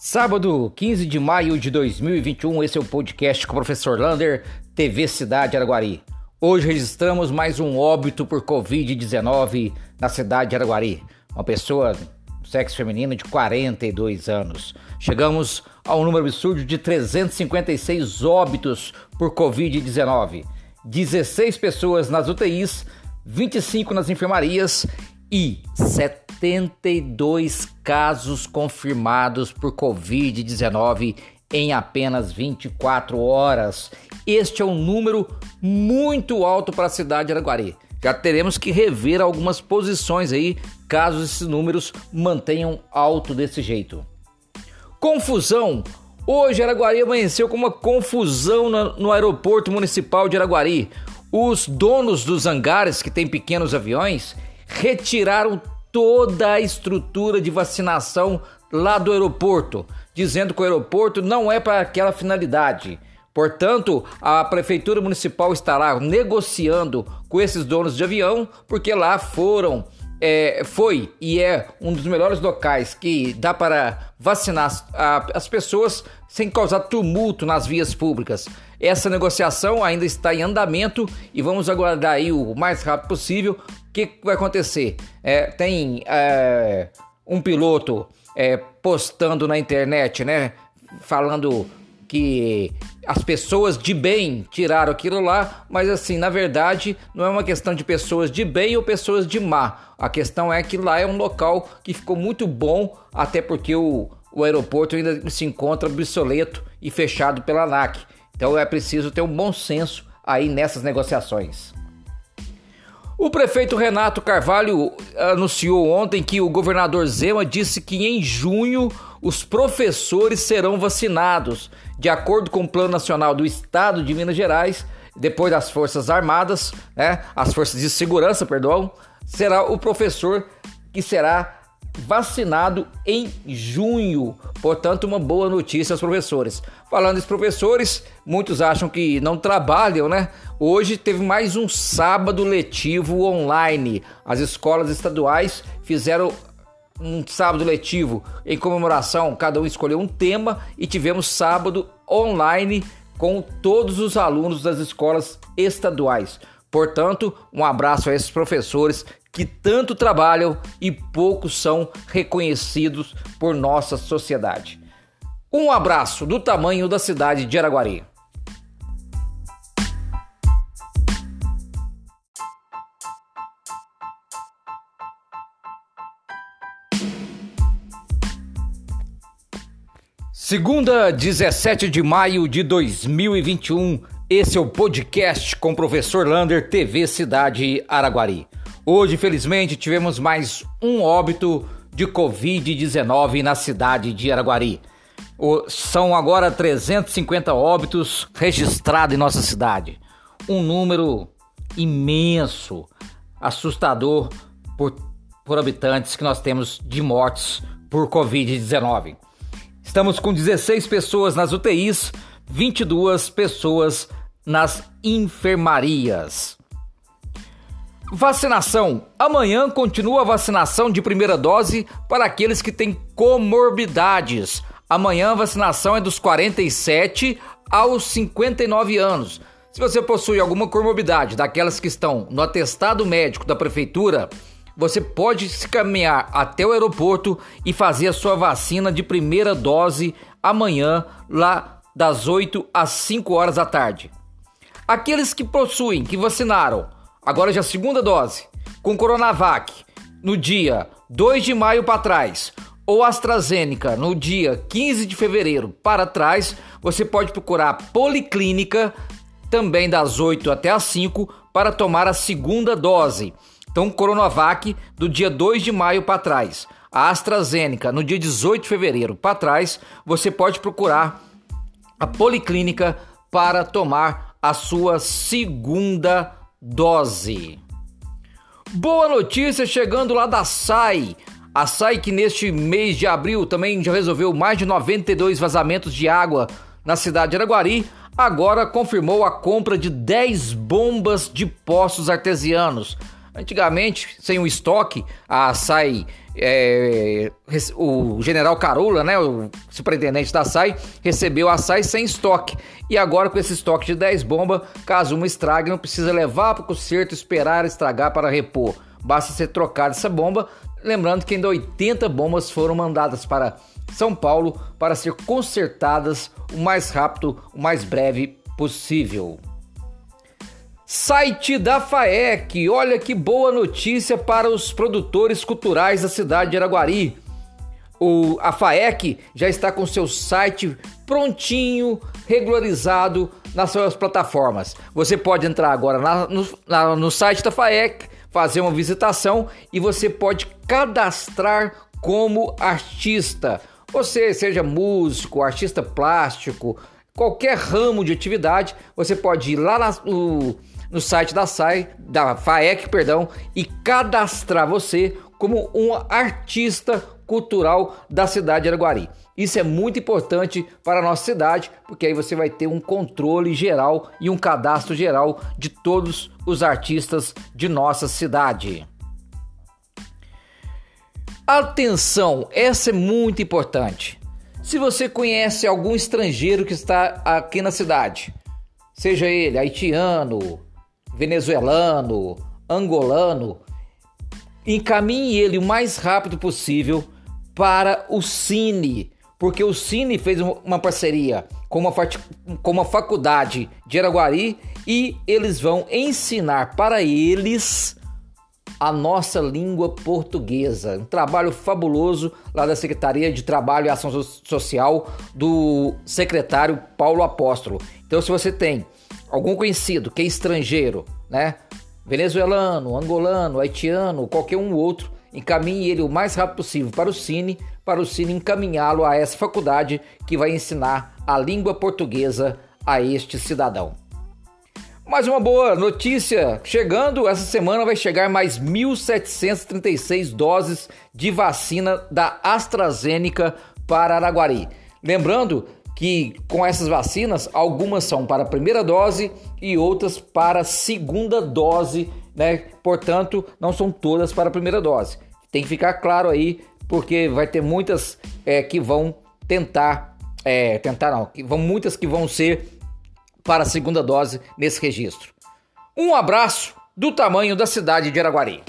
Sábado, 15 de maio de 2021, esse é o podcast com o professor Lander, TV Cidade Araguari. Hoje registramos mais um óbito por Covid-19 na cidade de Araguari. Uma pessoa sexo feminino de 42 anos. Chegamos ao número absurdo de 356 óbitos por Covid-19. 16 pessoas nas UTIs, 25 nas enfermarias e 72 casos confirmados por Covid-19 em apenas 24 horas. Este é um número muito alto para a cidade de Araguari. Já teremos que rever algumas posições aí, caso esses números mantenham alto desse jeito. Confusão. Hoje Araguari amanheceu com uma confusão no aeroporto municipal de Araguari. Os donos dos hangares que têm pequenos aviões retiraram toda a estrutura de vacinação lá do aeroporto, dizendo que o aeroporto não é para aquela finalidade. Portanto, a prefeitura municipal estará negociando com esses donos de avião, porque lá foram, é, foi e é um dos melhores locais que dá para vacinar as pessoas sem causar tumulto nas vias públicas. Essa negociação ainda está em andamento e vamos aguardar aí o mais rápido possível o que vai acontecer. É, tem é, um piloto é, postando na internet, né? Falando que as pessoas de bem tiraram aquilo lá, mas assim, na verdade, não é uma questão de pessoas de bem ou pessoas de má. A questão é que lá é um local que ficou muito bom, até porque o, o aeroporto ainda se encontra obsoleto e fechado pela ANAC. Então é preciso ter um bom senso aí nessas negociações. O prefeito Renato Carvalho anunciou ontem que o governador Zema disse que em junho os professores serão vacinados, de acordo com o Plano Nacional do Estado de Minas Gerais, depois das Forças Armadas, né, as Forças de Segurança, perdão, será o professor que será vacinado em junho. Portanto, uma boa notícia aos professores. Falando dos professores, muitos acham que não trabalham, né? Hoje teve mais um sábado letivo online. As escolas estaduais fizeram um sábado letivo em comemoração, cada um escolheu um tema e tivemos sábado online com todos os alunos das escolas estaduais. Portanto, um abraço a esses professores que tanto trabalham e poucos são reconhecidos por nossa sociedade. Um abraço do tamanho da cidade de Araguari. Segunda, 17 de maio de 2021. Esse é o podcast com o professor Lander, TV Cidade Araguari. Hoje, infelizmente, tivemos mais um óbito de Covid-19 na cidade de Araguari. O, são agora 350 óbitos registrados em nossa cidade. Um número imenso, assustador por, por habitantes que nós temos de mortes por Covid-19. Estamos com 16 pessoas nas UTIs, 22 pessoas nas enfermarias. Vacinação. Amanhã continua a vacinação de primeira dose para aqueles que têm comorbidades. Amanhã a vacinação é dos 47 aos 59 anos. Se você possui alguma comorbidade, daquelas que estão no atestado médico da prefeitura, você pode se caminhar até o aeroporto e fazer a sua vacina de primeira dose amanhã, lá das 8 às 5 horas da tarde. Aqueles que possuem, que vacinaram agora já segunda dose, com Coronavac no dia 2 de maio para trás, ou AstraZeneca no dia 15 de fevereiro para trás, você pode procurar a Policlínica também das 8 até as 5 para tomar a segunda dose. Então, Coronavac do dia 2 de maio para trás, a AstraZeneca no dia 18 de fevereiro para trás, você pode procurar a Policlínica para tomar a sua segunda dose. Boa notícia chegando lá da SAI. A SAI que neste mês de abril também já resolveu mais de 92 vazamentos de água na cidade de Araguari, agora confirmou a compra de 10 bombas de poços artesianos. Antigamente, sem o estoque, a SAI, é, o general Carola, né, o superintendente da SAI, recebeu a SAI sem estoque. E agora, com esse estoque de 10 bombas, caso uma estrague, não precisa levar para o conserto, esperar estragar para repor. Basta ser trocada essa bomba. Lembrando que ainda 80 bombas foram mandadas para São Paulo para ser consertadas o mais rápido, o mais breve possível. Site da FAEC, olha que boa notícia para os produtores culturais da cidade de Araguari. O, a FAEC já está com seu site prontinho, regularizado nas suas plataformas. Você pode entrar agora na, no, na, no site da FAEC, fazer uma visitação e você pode cadastrar como artista. Você seja músico, artista plástico, qualquer ramo de atividade, você pode ir lá no no site da SAI, da FAEC, perdão, e cadastrar você como um artista cultural da cidade de Araguari. Isso é muito importante para a nossa cidade, porque aí você vai ter um controle geral e um cadastro geral de todos os artistas de nossa cidade. Atenção, essa é muito importante. Se você conhece algum estrangeiro que está aqui na cidade, seja ele haitiano, venezuelano, angolano, encaminhe ele o mais rápido possível para o Cine, porque o Cine fez uma parceria com uma, com uma faculdade de Araguari e eles vão ensinar para eles a nossa língua portuguesa. Um trabalho fabuloso lá da Secretaria de Trabalho e Ação Social do secretário Paulo Apóstolo. Então, se você tem algum conhecido que é estrangeiro, né? Venezuelano, angolano, haitiano, qualquer um outro, encaminhe ele o mais rápido possível para o Cine, para o Cine encaminhá-lo a essa faculdade que vai ensinar a língua portuguesa a este cidadão. Mais uma boa notícia chegando, essa semana vai chegar mais 1.736 doses de vacina da AstraZeneca para Araguari. Lembrando que com essas vacinas, algumas são para a primeira dose e outras para a segunda dose, né? Portanto, não são todas para a primeira dose. Tem que ficar claro aí, porque vai ter muitas é, que vão tentar, é, tentar não, que vão muitas que vão ser para a segunda dose nesse registro. Um abraço do tamanho da cidade de Araguari.